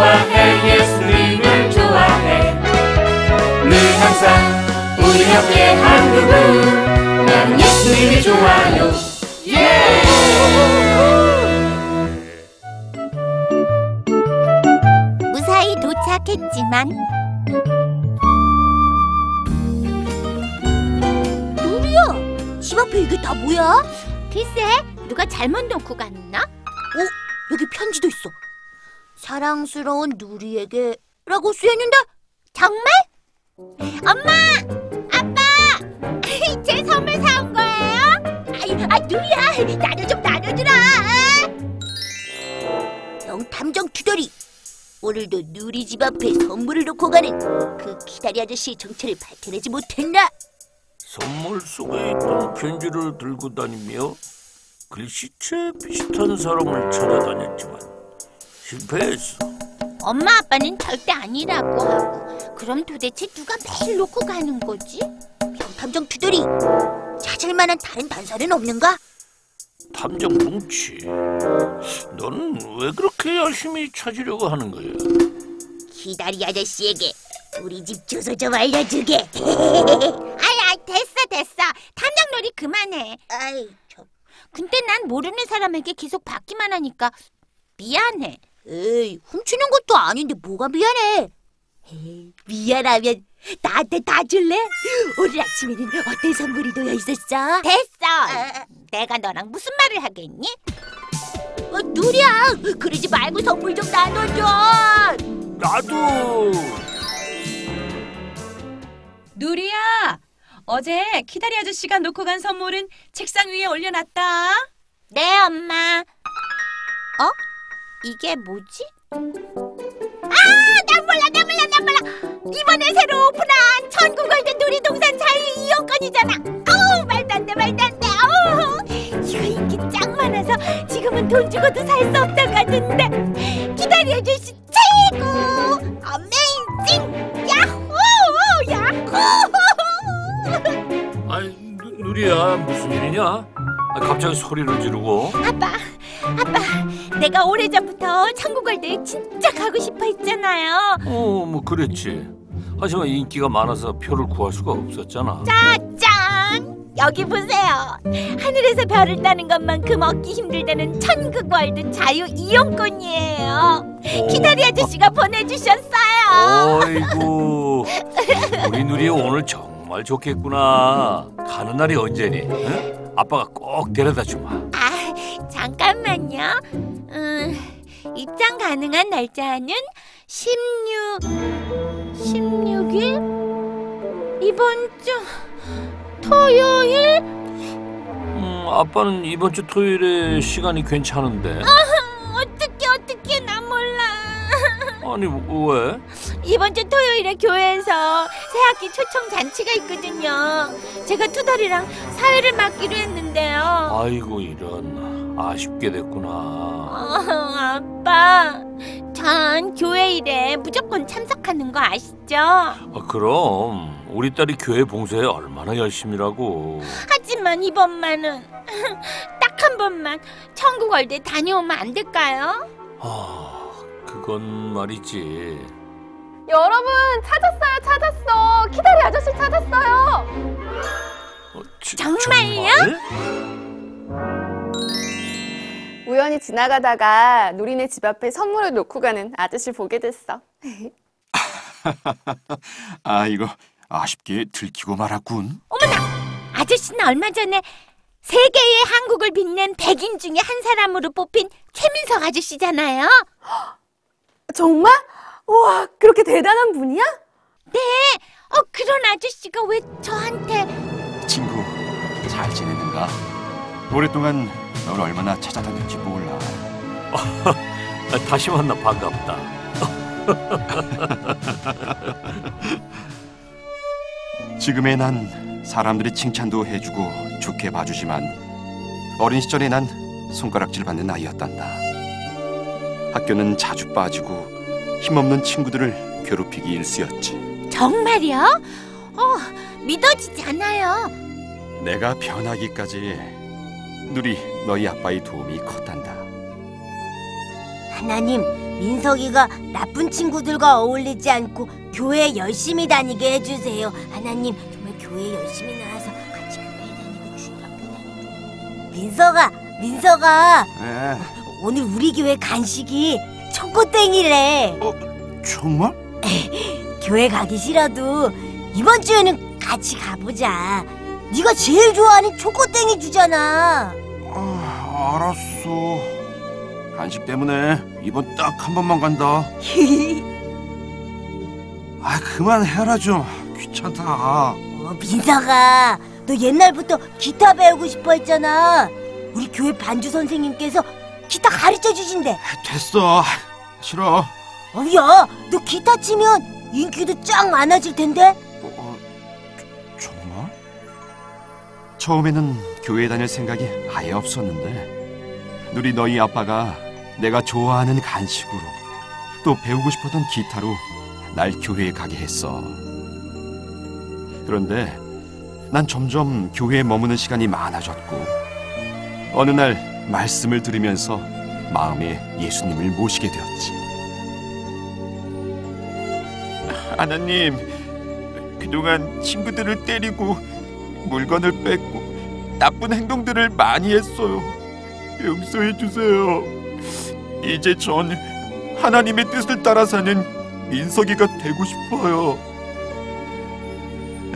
좋아해 예수님을 좋아해 늘 항상 우리 옆에 한 그분 난 예수님이 좋아요 예! 무사히 도착했지만 누리야 집 앞에 이게 다 뭐야? 글쎄 누가 잘못 놓고 갔나? 어? 여기 편지도 있어 사랑스러운 누리에게 라고 쓰여있는데 정말? 엄마! 아빠! 제 선물 사온 거예요? 아이, 아 누리야 나도 좀 나눠주라 명탐정 투덜이 오늘도 누리 집 앞에 선물을 놓고 가는 그 기다리 아저씨의 정체를 밝혀내지 못했나? 선물 속에 있던 편지를 들고 다니며 글씨체 비슷한 사람을 찾아다녔지만 실패했어. 엄마 아빠는 절대 아니라고 하고 그럼 도대체 누가 매일 놓고 가는 거지? 명탐정 투덜이 찾을 만한 다른 단서는 없는가? 탐정 뭉치, 너는 왜 그렇게 열심히 찾으려고 하는 거야? 기다리 아저씨에게 우리 집 주소 좀 알려주게. 아야 됐어 됐어 탐정 놀이 그만해. 아이 저. 근데 난 모르는 사람에게 계속 받기만 하니까 미안해. 에이 훔치는 것도 아닌데 뭐가 미안해? 에이, 미안하면 나한테 다 줄래? 오늘 아침에는 어떤 선물이 놓여 있었어? 됐어. 내가 너랑 무슨 말을 하겠니? 어, 누리야, 그러지 말고 선물 좀 나눠줘. 나도 누리야, 어제 키다리 아저씨가 놓고 간 선물은 책상 위에 올려놨다. 네, 엄마. 어? 이게 뭐지? 아, 나 몰라, 나 몰라, 나 몰라. 이번에 새로 오픈한 천국월드 놀이동산 자유 이용권이잖아. 어우, 말도 안 돼, 말도 안 돼. 어우, 이거 인기 짱 많아서 지금은 돈 주고도 살수 최고! 어메이징! 야호! 야호! 아니 누, 누리야 무슨 일이냐? 아, 갑자기 소리를 지르고 아빠, 아빠, 내가 오래전부터 천국월드에 진짜 가고 싶어 했잖아요. 어 뭐 그랬지. 하지만 인기가 많아서 표를 구할 수가 없었잖아. 짜잔! 여기 보세요. 하늘에서 별을 따는 것만큼 얻기 힘들다는 천국월드 자유 이용권이에요. 어, 기다리 아저씨가 보내주셨어요. 어이구 우리 누리 오늘 정말 좋겠구나. 가는 날이 언제니? 응? 아빠가 꼭 데려다 주마. 아, 잠깐만요. 음, 입장 가능한 날짜는 16, 16일? 이번 주 토요일? 음, 아빠는 이번 주 토요일에 시간이 괜찮은데. 어떻게 어떻게 나 몰라. 아니 왜? 이번 주 토요일에 교회에서 새학기 초청 잔치가 있거든요. 제가 투덜이랑 사회를 맡기로 했는데요. 아이고 이런 아쉽게 됐구나. 어, 아빠, 전 교회 일에 무조건 참석하는 거 아시죠? 아, 그럼 우리 딸이 교회 봉사에 얼마나 열심이라고. 하지만 이번만은 딱 한 번만 천국 월대 다녀오면 안 될까요? 아, 그건 말이지. 여러분 찾았어요 찾았어 키다리 아저씨 찾았어요 어, 지- 정말요? 정말? 우연히 지나가다가 노리네 집 앞에 선물을 놓고 가는 아저씨 보게 됐어 아 이거 아쉽게 들키고 말았군. 아저씨는 얼마 전에 세계의 한국을 빛낸 백인 중에 한 사람으로 뽑힌 최민석 아저씨잖아요. 정말? 우와 그렇게 대단한 분이야? 네, 어 그런 아저씨가 왜 저한테 친구 잘 지내는가? 오랫동안 널 얼마나 찾아다녔지 몰라. 아, 다시 만나 반갑다. 지금의 난 사람들의 칭찬도 해주고 좋게 봐주지만 어린 시절에 난 손가락질 받는 아이였단다. 학교는 자주 빠지고 힘없는 친구들을 괴롭히기 일쑤였지. 정말요? 어 믿어지지 않아요. 내가 변하기까지 누리 너희 아빠의 도움이 컸단다. 하나님, 민석이가 나쁜 친구들과 어울리지 않고 교회에 열심히 다니게 해주세요. 하나님, 정말 교회에 열심히 나와서 같이 교회에 다니고 주일 학교 다니고. 민석아, 민석아, 에, 오늘 우리 교회 간식이 초코땡이래. 정말? 교회 가기 싫어도 이번 주에는 같이 가보자. 네가 제일 좋아하는 초코땡이 주잖아. 아, 알았어. 간식 때문에 이번 딱 한 번만 간다. 아, 그만 해라 좀. 귀찮다. 어, 민석아, 너 옛날부터 기타 배우고 싶어 했잖아. 우리 교회 반주 선생님께서 기타 가르쳐 주신대. 됐어. 싫어. 어, 야, 너 기타 치면 인기도 짱 많아질 텐데. 어, 어, 정말? 처음에는 교회 다닐 생각이 아예 없었는데 누리 너희 아빠가 내가 좋아하는 간식으로 또 배우고 싶었던 기타로 날 교회에 가게 했어. 그런데 난 점점 교회에 머무는 시간이 많아졌고 어느 날 말씀을 들으면서 마음에 예수님을 모시게 되었지. 하나님, 그동안 친구들을 때리고 물건을 뺏고 나쁜 행동들을 많이 했어요. 용서해 주세요. 이제 전 하나님의 뜻을 따라 사는 민석이가 되고 싶어요.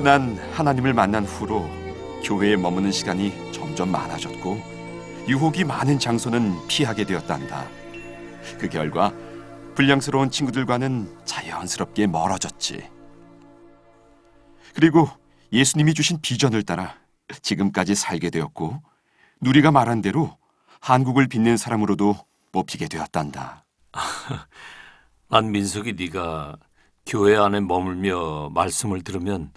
난 하나님을 만난 후로 교회에 머무는 시간이 점점 많아졌고 유혹이 많은 장소는 피하게 되었단다. 그 결과 불량스러운 친구들과는 자연스럽게 멀어졌지. 그리고 예수님이 주신 비전을 따라 지금까지 살게 되었고 누리가 말한 대로 한국을 빛낸 사람으로도 뽑히게 되었단다. 난 민석이 네가 교회 안에 머물며 말씀을 들으면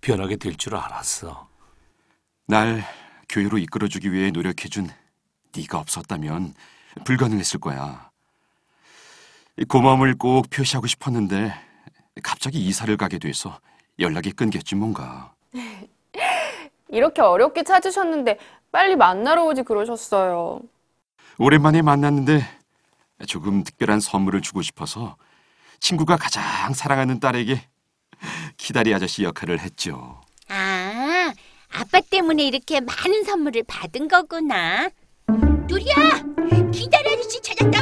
변하게 될 줄 알았어. 날 교회로 이끌어주기 위해 노력해준 네가 없었다면 불가능했을 거야. 고마움을 꼭 표시하고 싶었는데 갑자기 이사를 가게 돼서 연락이 끊겼지 뭔가. 이렇게 어렵게 찾으셨는데 빨리 만나러 오지 그러셨어요. 오랜만에 만났는데 조금 특별한 선물을 주고 싶어서 친구가 가장 사랑하는 딸에게 기다리 아저씨 역할을 했죠. 아, 아빠 때문에 이렇게 많은 선물을 받은 거구나. 누리야, 기다려 아저씨 찾았다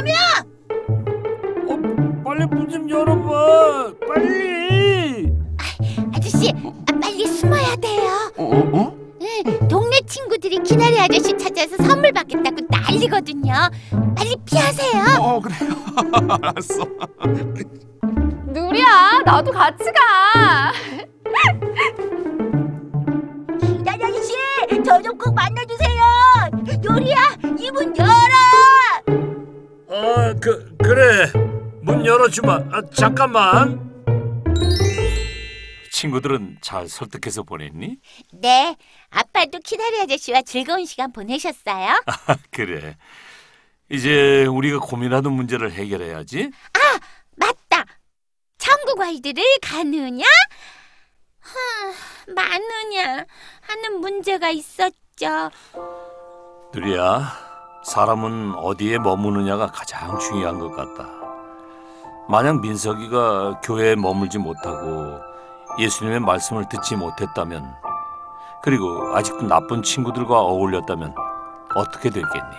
알았어. 누리야, 나도 같이 가. 기다려 아저씨, 저 좀 꼭 만나주세요. 요리야, 이 문 열어. 아, 그 그래. 문 열어주마. 아, 잠깐만. 친구들은 잘 설득해서 보냈니? 네, 아빠도 기다려 아저씨와 즐거운 시간 보내셨어요? 아, 그래. 이제 우리가 고민하는 문제를 해결해야지. 맞다. 천국 아이들을 가느냐? 하, 마느냐 하는 문제가 있었죠. 누리야, 사람은 어디에 머무느냐가 가장 중요한 것 같다. 만약 민석이가 교회에 머물지 못하고 예수님의 말씀을 듣지 못했다면, 그리고 아직도 나쁜 친구들과 어울렸다면 어떻게 됐겠니?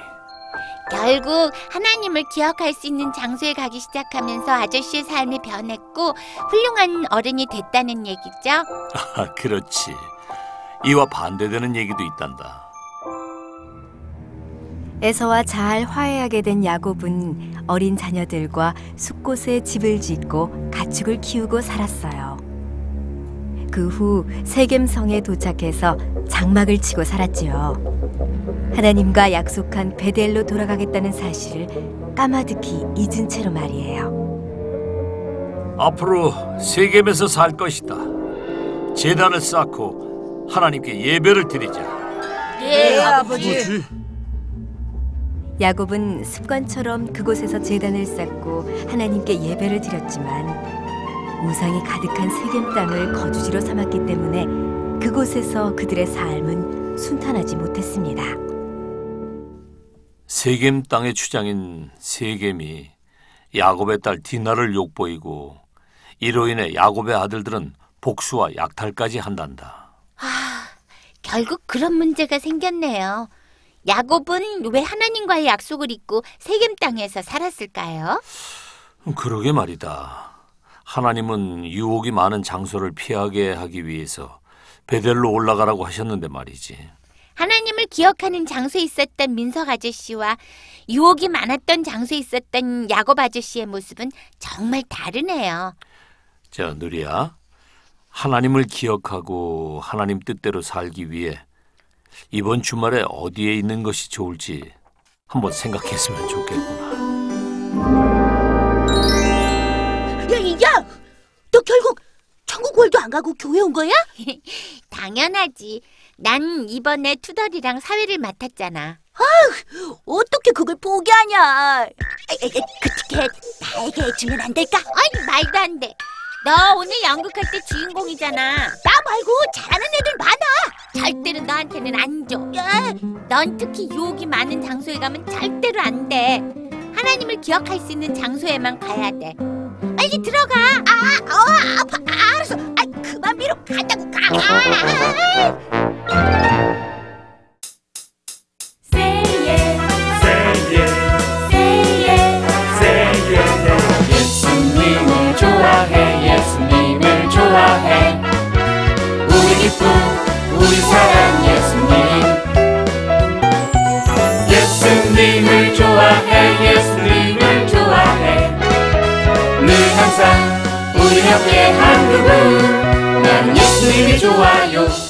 결국 하나님을 기억할 수 있는 장소에 가기 시작하면서 아저씨의 삶이 변했고 훌륭한 어른이 됐다는 얘기죠. 아, 그렇지. 이와 반대되는 얘기도 있단다. 에서와 잘 화해하게 된 야곱은 어린 자녀들과 숲곳에 집을 짓고 가축을 키우고 살았어요. 그 후 세겜성에 도착해서 장막을 치고 살았지요. 하나님과 약속한 베델로 돌아가겠다는 사실을 까마득히 잊은 채로 말이에요. 앞으로 세겜에서 살 것이다. 재단을 쌓고 하나님께 예배를 드리자. 네, 뭐지? 야곱은 습관처럼 그곳에서 제단을 쌓고 하나님께 예배를 드렸지만 우상이 가득한 세겜 땅을 거주지로 삼았기 때문에 그곳에서 그들의 삶은 순탄하지 못했습니다. 세겜 땅의 주장인 세겜이 야곱의 딸 디나를 욕보이고 이로 인해 야곱의 아들들은 복수와 약탈까지 한단다. 결국 그런 문제가 생겼네요. 야곱은 왜 하나님과의 약속을 잊고 세겜 땅에서 살았을까요? 그러게 말이다. 하나님은 유혹이 많은 장소를 피하게 하기 위해서 베델로 올라가라고 하셨는데 말이지. 하나님을 기억하는 장소에 있었던 민석 아저씨와 유혹이 많았던 장소에 있었던 야곱 아저씨의 모습은 정말 다르네요. 자, 누리야. 하나님을 기억하고 하나님 뜻대로 살기 위해 이번 주말에 어디에 있는 것이 좋을지 한번 생각했으면 좋겠구나. 월도 안 가고 교회 온 거야? 당연하지. 난 이번에 투덜이랑 사회를 맡았잖아. 어떻게 그걸 포기하냐? 그렇게 나에게 해주면 안 될까? 아니 말도 안 돼. 너 오늘 연극할 때 주인공이잖아. 나 말고 잘하는 애들 많아. 절대로 너한테는 안 줘. 넌 특히 유혹이 많은 장소에 가면 절대로 안 돼. 하나님을 기억할 수 있는 장소에만 가야 돼. 빨리 들어가. 아, 어, 아파. 알았어. 아, 그만 미로 가자고 가. 아, 예수님을 좋아해. 예수님을 좋아해. 우리 기쁨 우리 사랑. 예수님. 예수님을 좋아해. 예수님을 항